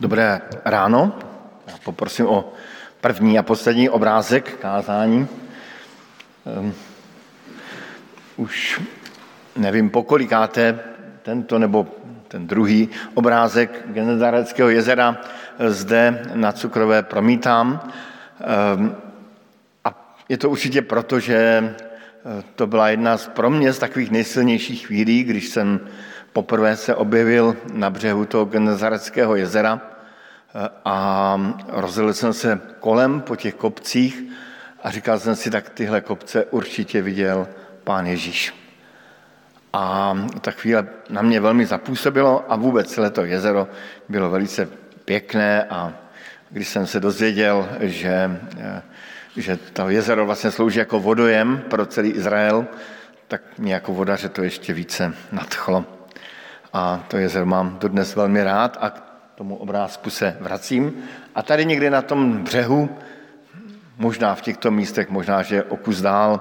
Dobré ráno. Já poprosím o první a poslední obrázek kázání. Um, už nevím, pokolikáte tento nebo ten druhý obrázek Genezareckého jezera zde na Cukrové promítám. Um, a je to určitě proto, že eh, to byla jedna z pro mě z takových nejsilnějších chvílí, když jsem poprvé se objevil na břehu toho Genezareckého jezera a rozdělil jsem se kolem po těch kopcích a říkal jsem si, tak tyhle kopce určitě viděl pán Ježíš. A ta chvíle na mě velmi zapůsobilo a vůbec celé to jezero bylo velice pěkné a když jsem se dozvěděl, že, že to jezero vlastně slouží jako vodojem pro celý Izrael, tak mě jako vodaře to ještě více nadchlo. A to jezero mám dodnes velmi rád a tomu obrázku se vracím. A tady někde na tom břehu, možná v těchto místech, možná, že o kus dál,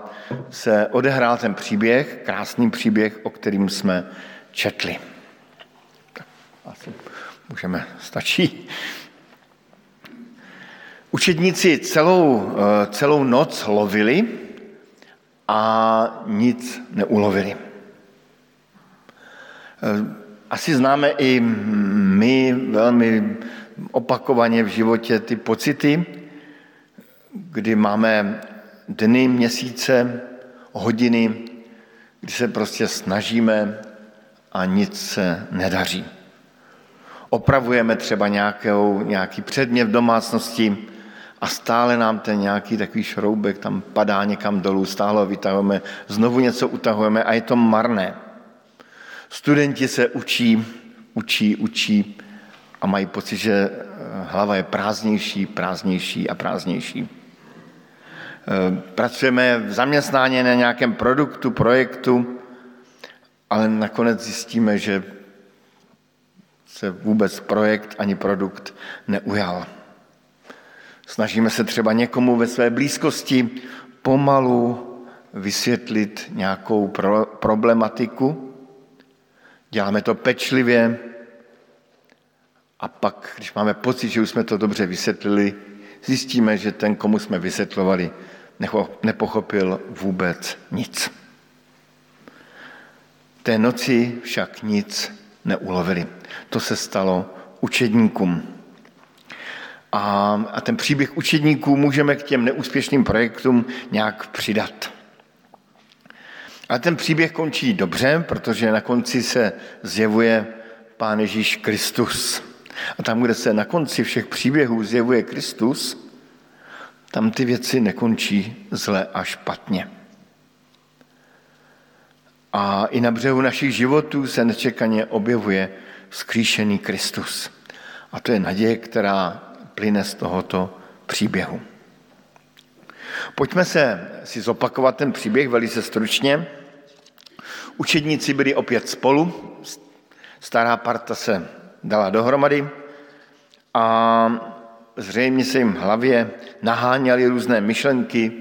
se odehrál ten příběh, krásný příběh, o kterým jsme četli. Tak asi můžeme, stačí. Učedníci celou, eh, celou noc lovili a nic neulovili. Asi známe i my velmi opakovaně v životě ty pocity, kdy máme dny, měsíce, hodiny, kdy se prostě snažíme a nic se nedaří. Opravujeme třeba nějakou, nějaký předmět v domácnosti a stále nám ten nějaký takový šroubek tam padá někam dolů, stále ho vytahujeme, znovu něco utahujeme a je to marné. Studenti se učí, učí, učí a mají pocit, že eh, hlava je prázdnější, prázdnější a prázdnější. Eh, pracujeme v zaměstnání na nějakém produktu, projektu, ale nakonec zjistíme, že se vůbec projekt ani produkt neujal. Snažíme se třeba někomu ve své blízkosti pomalu vysvětlit nějakou problematiku, Děláme to pečlivě a pak, když máme pocit, že už jsme to dobře vysvětlili, zjistíme, že ten, komu jsme vysvětlovali, nepochopil vůbec nic. Té noci však nic neulovili. To se stalo učedníkům. A, a ten příběh učedníků můžeme k těm neúspěšným projektům nějak přidat. A ten příběh končí dobře, protože na konci se zjevuje Pán Ježíš Kristus. A tam, kde se na konci všech příběhů zjevuje Kristus, tam ty věci nekončí zle a špatně. A i na břehu našich životů se nečekaně objevuje skříšený Kristus. A to je naděje, která plyne z tohoto příběhu. Pojďme se si zopakovat ten příběh velice stručně. Učedníci byli opět spolu, stará parta se dala dohromady a zřejmě se jim v hlavě naháněly různé myšlenky,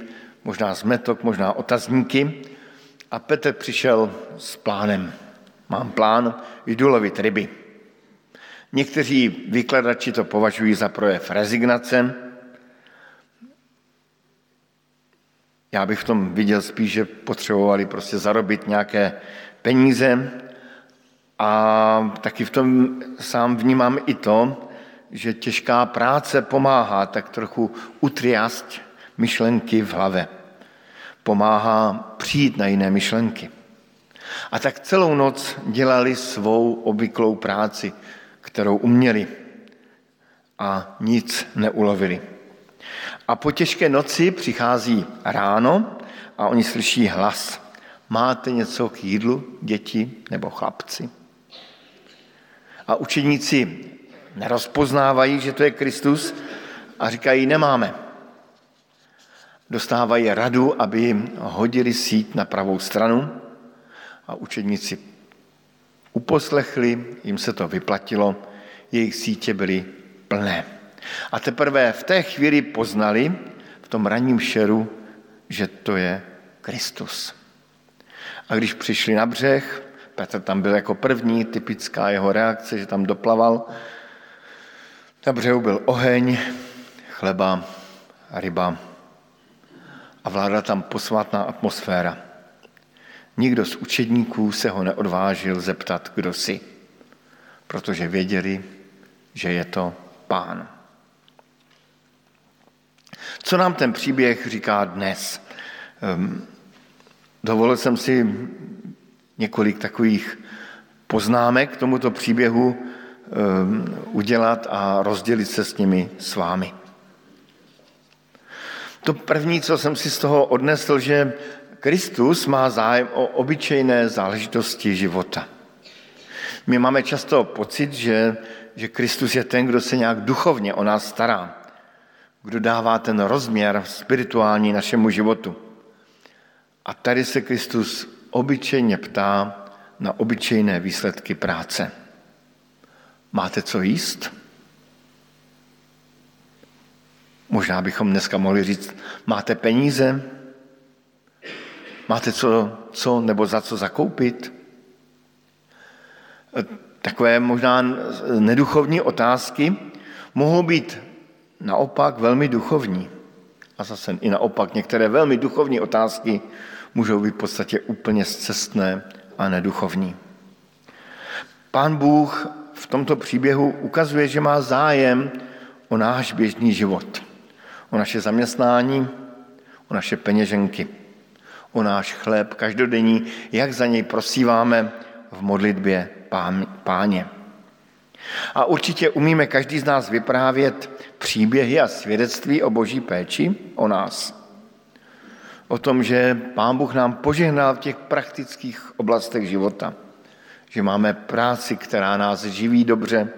možná zmetok, možná otazníky a Petr přišel s plánem. Mám plán, jdu lovit ryby. Někteří vykladači to považují za projev rezignace. Já bych v tom viděl spíš, že potřebovali prostě zarobit nějaké peníze a taky v tom sám vnímám i to, že těžká práce pomáhá tak trochu utriast myšlenky v hlavě. Pomáhá přijít na jiné myšlenky. A tak celou noc dělali svou obvyklou práci, kterou uměli a nic neulovili. A po těžké noci přichází ráno a oni slyší hlas. Máte něco k jídlu, děti nebo chlapci? A učeníci nerozpoznávají, že to je Kristus a říkají, nemáme. Dostávají radu, aby hodili síť na pravou stranu a učedníci uposlechli, jim se to vyplatilo, jejich sítě byly plné. A teprve v té chvíli poznali, v tom ranním šeru, že to je Kristus. A když přišli na břeh, Petr tam byl jako první, typická jeho reakce, že tam doplaval, Na břehu byl oheň, chleba ryba a vládla tam posvátná atmosféra. Nikdo z učedníků se ho neodvážil zeptat, kdo jsi, protože věděli, že je to pán. Co nám ten příběh říká dnes? Ehm, dovolil jsem si několik takových poznámek k tomuto příběhu ehm, udělat a rozdělit se s nimi s vámi. To první, co jsem si z toho odnesl, že Kristus má zájem o obyčejné záležitosti života. My máme často pocit, že, že Kristus je ten, kdo se nějak duchovně o nás stará, kdo dává ten rozměr spirituální našemu životu. A tady se Kristus obyčejně ptá na obyčejné výsledky práce. Máte co jíst? Možná bychom dneska mohli říct, máte peníze? Máte co, co nebo za co zakoupit? Takové možná neduchovní otázky mohou být naopak velmi duchovní. A zase i naopak některé velmi duchovní otázky můžou být v podstatě úplně zcestné a neduchovní. Pán Bůh v tomto příběhu ukazuje, že má zájem o náš běžný život, o naše zaměstnání, o naše peněženky, o náš chléb každodenní, jak za něj prosíváme v modlitbě páně. A určitě umíme každý z nás vyprávět příběhy a svědectví o boží péči o nás. O tom, že Pán Bůh nám požehnal v těch praktických oblastech života. Že máme práci, která nás živí dobře,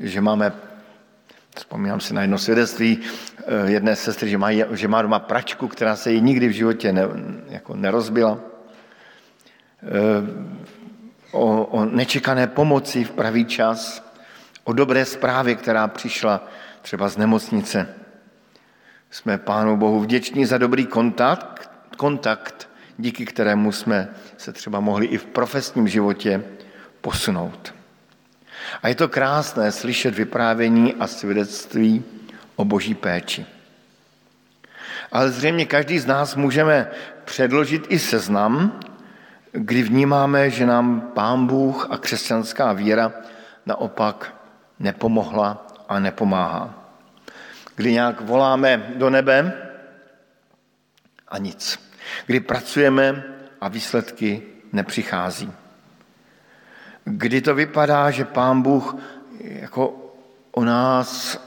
že máme, vzpomínám si na jedno svědectví eh, jedné sestry, že má, že má doma pračku, která se jí nikdy v životě ne, jako nerozbila. O, o nečekané pomoci v pravý čas, o dobré zprávě, která přišla třeba z nemocnice. Jsme Pánu Bohu vděční za dobrý kontakt, kontakt, díky kterému jsme se třeba mohli i v profesním životě posunout. A je to krásné slyšet vyprávění a svědectví o boží péči. Ale zřejmě každý z nás můžeme předložit i seznam kdy vnímáme, že nám Pán Bůh a křesťanská víra naopak nepomohla a nepomáhá. Kdy nějak voláme do nebe a nic. Kdy pracujeme a výsledky nepřichází. Kdy to vypadá, že Pán Bůh jako o nás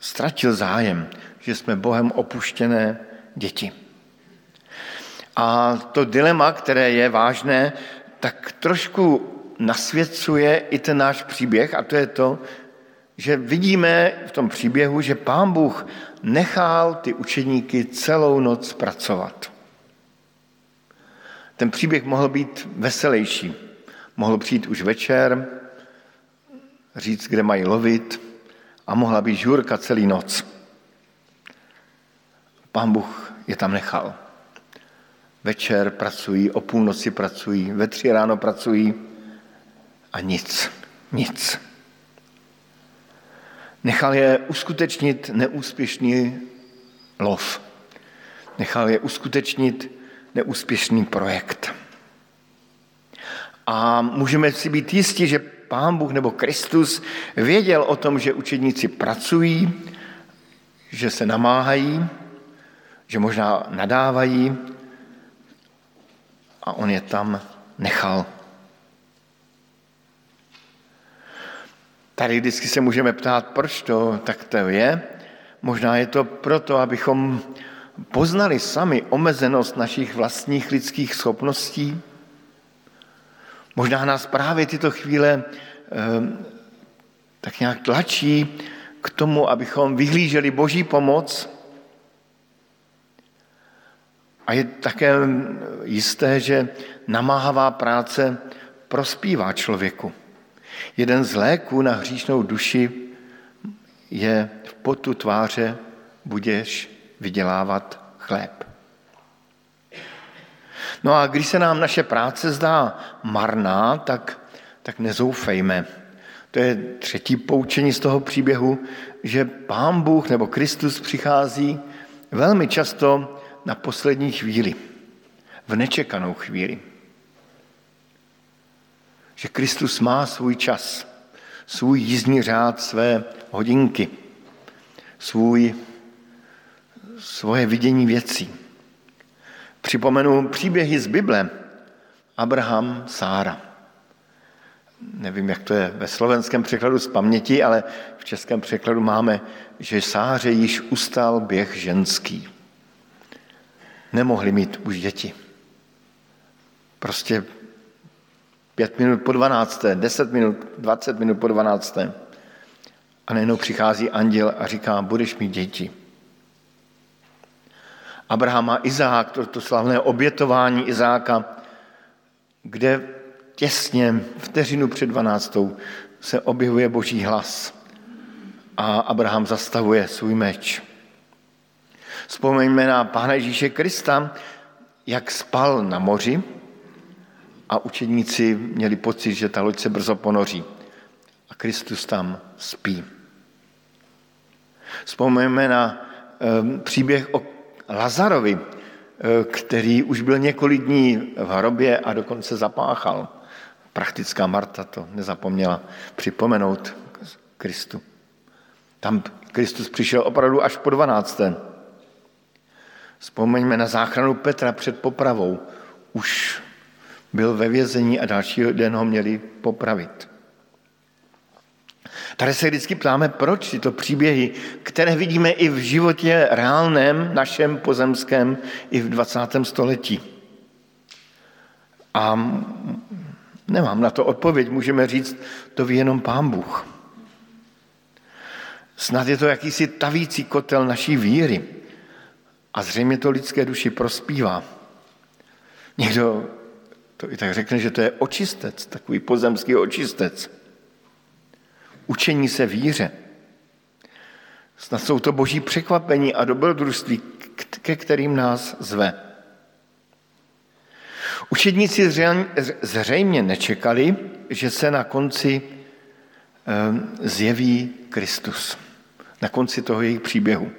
ztratil zájem, že jsme Bohem opuštěné děti. A to dilema, které je vážné, tak trošku nasvěcuje i ten náš příběh a to je to, že vidíme v tom příběhu, že pán Bůh nechal ty učeníky celou noc pracovat. Ten příběh mohl být veselější. Mohl přijít už večer, říct, kde mají lovit a mohla být žurka celý noc. Pán Bůh je tam nechal. Večer pracují, o půlnoci pracují, ve tři ráno pracují a nic, nic. Nechal je uskutečnit neúspěšný lov. Nechal je uskutečnit neúspěšný projekt. A můžeme si být jistí, že Pán Bůh nebo Kristus věděl o tom, že učedníci pracují, že se namáhají, že možná nadávají, a on je tam nechal. Tady vždycky se můžeme ptát, proč to tak to je. Možná je to proto, abychom poznali sami omezenost našich vlastních lidských schopností. Možná nás právě tyto chvíle eh, tak nějak tlačí k tomu, abychom vyhlíželi boží pomoc, a je také jisté, že namáhavá práce prospívá člověku. Jeden z léků na hříšnou duši je v potu tváře budeš vydělávat chléb. No a když se nám naše práce zdá marná, tak, tak nezoufejme. To je třetí poučení z toho příběhu, že Pán Bůh nebo Kristus přichází velmi často na poslední chvíli, v nečekanou chvíli. Že Kristus má svůj čas, svůj jízdní řád, své hodinky, svůj, svoje vidění věcí. Připomenu příběhy z Bible. Abraham, Sára. Nevím, jak to je ve slovenském překladu z paměti, ale v českém překladu máme, že Sáře již ustal běh ženský. Nemohli mít už děti. Prostě pět minut po dvanácté, deset minut, dvacet minut po dvanácté. A najednou přichází anděl a říká, budeš mít děti. Abraham a Izák, to, to slavné obětování Izáka, kde těsně vteřinu před dvanáctou se objevuje boží hlas a Abraham zastavuje svůj meč. Vzpomeňme na Pána Ježíše Krista, jak spal na moři a učedníci měli pocit, že ta loď se brzo ponoří. A Kristus tam spí. Vzpomeňme na um, příběh o Lazarovi, eh, který už byl několik dní v hrobě a dokonce zapáchal. Praktická Marta to nezapomněla připomenout Kristu. Tam Kristus přišel opravdu až po 12. Vzpomeňme na záchranu Petra před popravou. Už byl ve vězení a další den ho měli popravit. Tady se vždycky ptáme, proč tyto příběhy, které vidíme i v životě reálném, našem pozemském, i v 20. století. A nemám na to odpověď, můžeme říct, to ví jenom Pán Bůh. Snad je to jakýsi tavící kotel naší víry a zřejmě to lidské duši prospívá. Někdo to i tak řekne, že to je očistec, takový pozemský očistec učení se víře. Snad jsou to boží překvapení a dobrodružství, ke kterým nás zve. Učedníci zřejmě nečekali, že se na konci ehm, zjeví Kristus. Na konci toho jejich příběhu.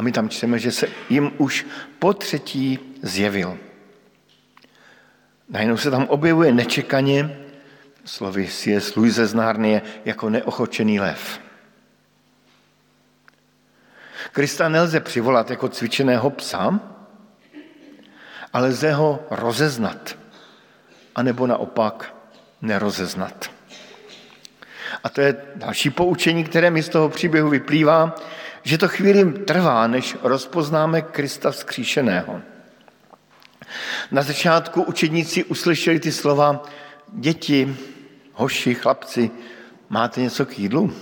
A my tam čteme, že se jim už po třetí zjevil. Najednou se tam objevuje nečekaně slovy C.S. Louise z Nárnie, jako neochočený lev. Krista nelze přivolat jako cvičeného psa, ale lze ho rozeznat, anebo naopak nerozeznat. A to je další poučení, které mi z toho příběhu vyplývá, že to chvíli trvá, než rozpoznáme Krista vzkříšeného. Na začátku učedníci uslyšeli ty slova, děti, hoši, chlapci, máte něco k jídlu?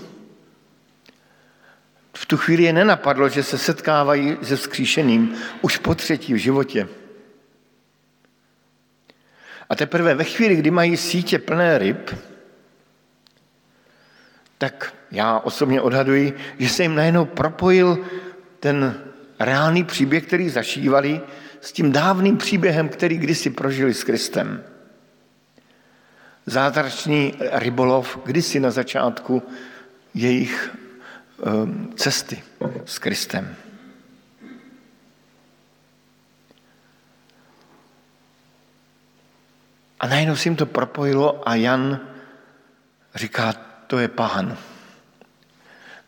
V tu chvíli je nenapadlo, že se setkávají se vzkříšeným už po třetí v životě. A teprve ve chvíli, kdy mají sítě plné ryb, tak já osobně odhaduji, že se jim najednou propojil ten reálný příběh, který zašívali, s tím dávným příběhem, který kdysi prožili s Kristem zázračný rybolov kdysi na začátku jejich ehm, cesty s Kristem. A najednou si jim to propojilo a Jan říká, to je pán.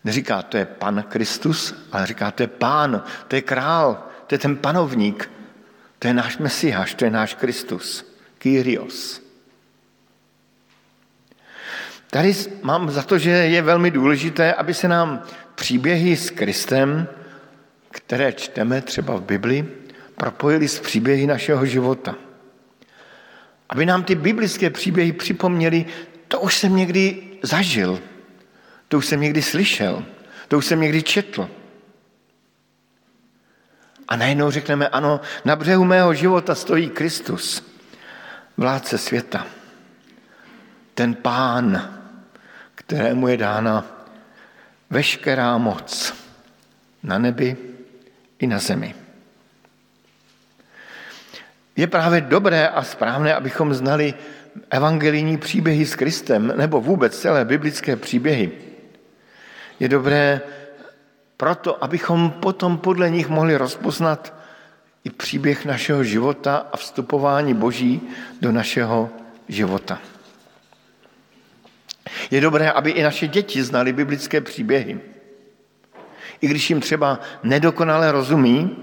Neříká, to je pan Kristus, ale říká, to je pán, to je král, to je ten panovník, to je náš Mesiáš, to je náš Kristus, Kyrios. Tady mám za to, že je velmi důležité, aby se nám příběhy s Kristem, které čteme třeba v Bibli, propojily s příběhy našeho života. Aby nám ty biblické příběhy připomněly, to už jsem někdy zažil, to už jsem někdy slyšel, to už jsem někdy četl. A najednou řekneme, ano, na břehu mého života stojí Kristus, vládce světa, ten pán, kterému je dána veškerá moc na nebi i na zemi. Je právě dobré a správné, abychom znali evangelijní příběhy s Kristem, nebo vůbec celé biblické příběhy, je dobré proto, abychom potom podle nich mohli rozpoznat i příběh našeho života a vstupování Boží do našeho života. Je dobré, aby i naše děti znali biblické příběhy. I když jim třeba nedokonale rozumí,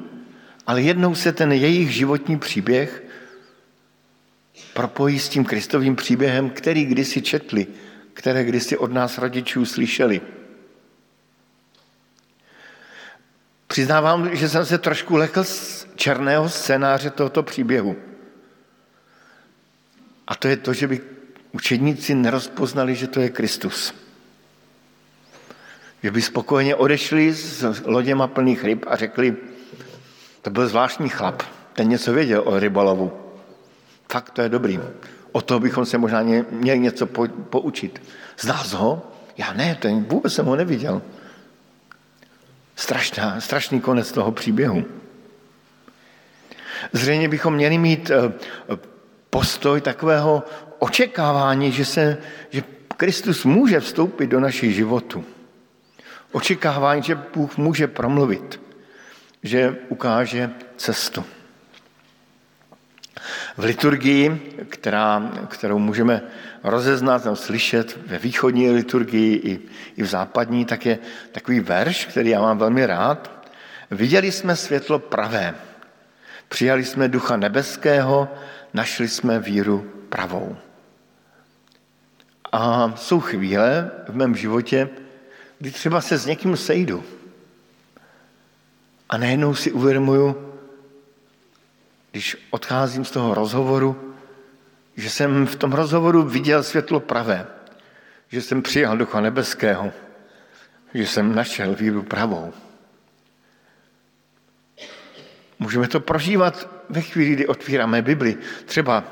ale jednou se ten jejich životní příběh propojí s tím Kristovým příběhem, který kdysi četli, které kdysi od nás rodičů slyšeli. Přiznávám, že jsem se trošku lekl z černého scénáře tohoto příběhu. A to je to, že by učedníci nerozpoznali, že to je Kristus. Že by spokojeně odešli s loděma plných ryb a řekli, to byl zvláštní chlap, ten něco věděl o rybolovu. Fakt to je dobrý. O toho bychom se možná měli něco poučit. Znal ho? Já ne, ten vůbec jsem ho neviděl. Strašná, strašný konec toho příběhu. Zřejmě bychom měli mít eh, postoj takového očekávání, že, se, že Kristus může vstoupit do našich životů. Očekávání, že Bůh může promluvit, že ukáže cestu. V liturgii, která, kterou můžeme rozeznat nebo slyšet ve východní liturgii i, i v západní, tak je takový verš, který já mám velmi rád. Viděli jsme světlo pravé, přijali jsme ducha nebeského, našli jsme víru pravou. A jsou chvíle v mém životě, kdy třeba se s někým sejdu a najednou si uvědomuju, když odcházím z toho rozhovoru, že jsem v tom rozhovoru viděl světlo pravé, že jsem přijal Ducha Nebeského, že jsem našel víru pravou. Můžeme to prožívat ve chvíli, kdy otvíráme Bibli. Třeba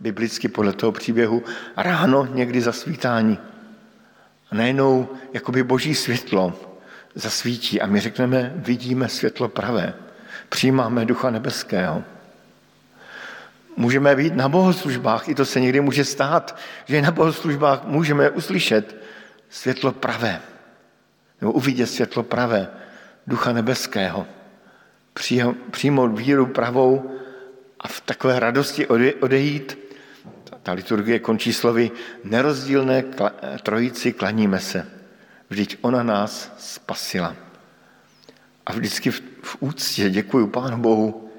biblicky podle toho příběhu ráno někdy za svítání. A najednou jakoby boží světlo zasvítí a my řekneme, vidíme světlo pravé. Přijímáme Ducha Nebeského. Můžeme být na bohoslužbách, i to se někdy může stát, že na bohoslužbách můžeme uslyšet světlo pravé, nebo uvidět světlo pravé, ducha nebeského, přijmout víru pravou a v takové radosti odejít. Ta liturgie končí slovy nerozdílné trojici klaníme se. Vždyť ona nás spasila. A vždycky v, úctě děkuji Pánu Bohu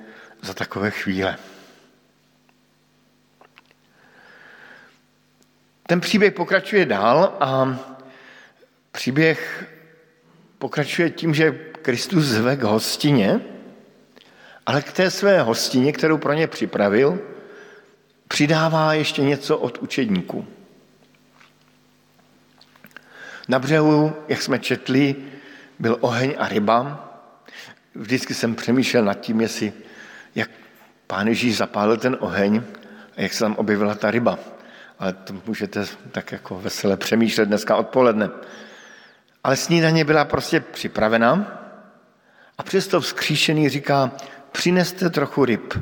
za takové chvíle. Ten příběh pokračuje dál a příběh pokračuje tím, že Kristus zve k hostině, ale k té své hostině, kterou pro ně připravil, přidává ještě něco od učedníků. Na břehu, jak jsme četli, byl oheň a ryba. Vždycky jsem přemýšlel nad tím, jestli, jak pán Ježíš zapálil ten oheň a jak se tam objevila ta ryba ale to můžete tak jako veselé přemýšlet dneska odpoledne. Ale snídaně byla prostě připravena a přesto vzkříšený říká, přineste trochu ryb,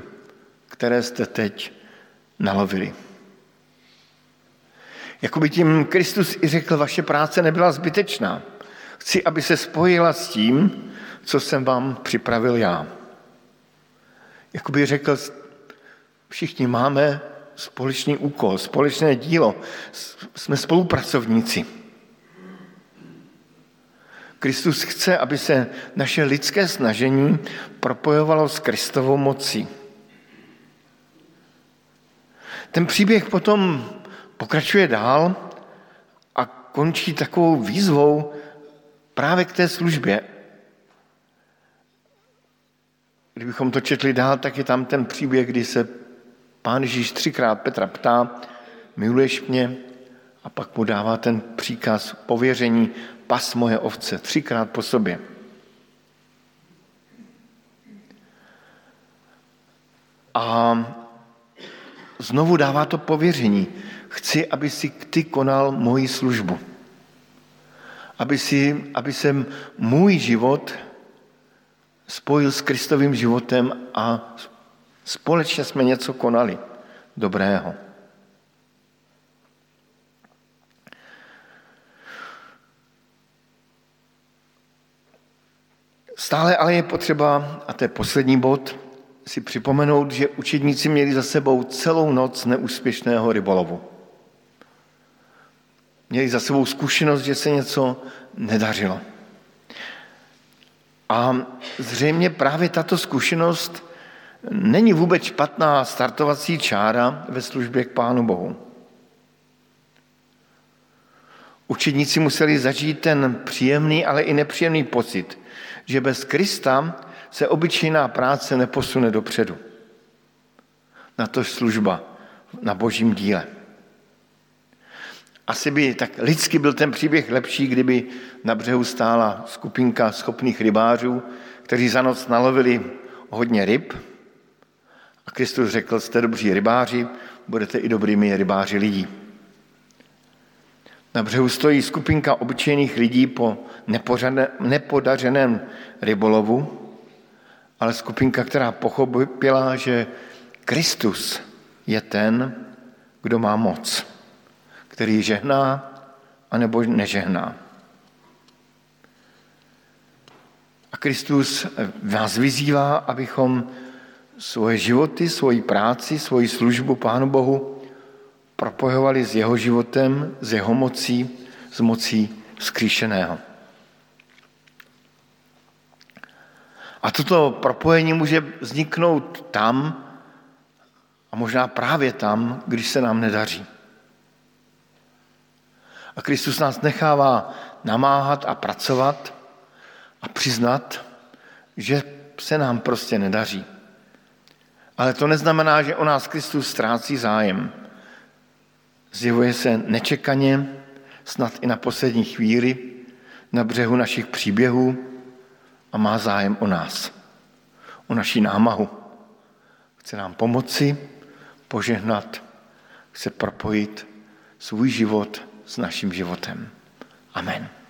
které jste teď nalovili. Jakoby tím Kristus i řekl, vaše práce nebyla zbytečná. Chci, aby se spojila s tím, co jsem vám připravil já. Jakoby řekl, všichni máme společný úkol, společné dílo. Jsme spolupracovníci. Kristus chce, aby se naše lidské snažení propojovalo s Kristovou mocí. Ten příběh potom pokračuje dál a končí takovou výzvou právě k té službě. Kdybychom to četli dál, tak je tam ten příběh, kdy se Pán Ježíš třikrát Petra ptá, miluješ mě? A pak mu dává ten příkaz pověření, pas moje ovce, třikrát po sobě. A znovu dává to pověření. Chci, aby si ty konal moji službu. Aby, si, aby se můj život spojil s Kristovým životem a Společně jsme něco konali dobrého. Stále ale je potřeba, a to je poslední bod, si připomenout, že učedníci měli za sebou celou noc neúspěšného rybolovu. Měli za sebou zkušenost, že se něco nedařilo. A zřejmě právě tato zkušenost není vůbec špatná startovací čára ve službě k Pánu Bohu. Učedníci museli zažít ten příjemný, ale i nepříjemný pocit, že bez Krista se obyčejná práce neposune dopředu. Na to služba, na božím díle. Asi by tak lidsky byl ten příběh lepší, kdyby na břehu stála skupinka schopných rybářů, kteří za noc nalovili hodně ryb a Kristus řekl, jste dobří rybáři, budete i dobrými rybáři lidí. Na břehu stojí skupinka obyčejných lidí po nepodařeném rybolovu, ale skupinka, která pochopila, že Kristus je ten, kdo má moc, který žehná anebo nežehná. A Kristus vás vyzývá, abychom svoje životy, svoji práci, svoji službu Pánu Bohu propojovali s jeho životem, s jeho mocí, s mocí skříšeného. A toto propojení může vzniknout tam, a možná právě tam, když se nám nedaří. A Kristus nás nechává namáhat a pracovat a přiznat, že se nám prostě nedaří. Ale to neznamená, že o nás Kristus ztrácí zájem. Zjevuje se nečekaně, snad i na poslední chvíli, na břehu našich příběhů a má zájem o nás, o naší námahu. Chce nám pomoci, požehnat, chce propojit svůj život s naším životem. Amen.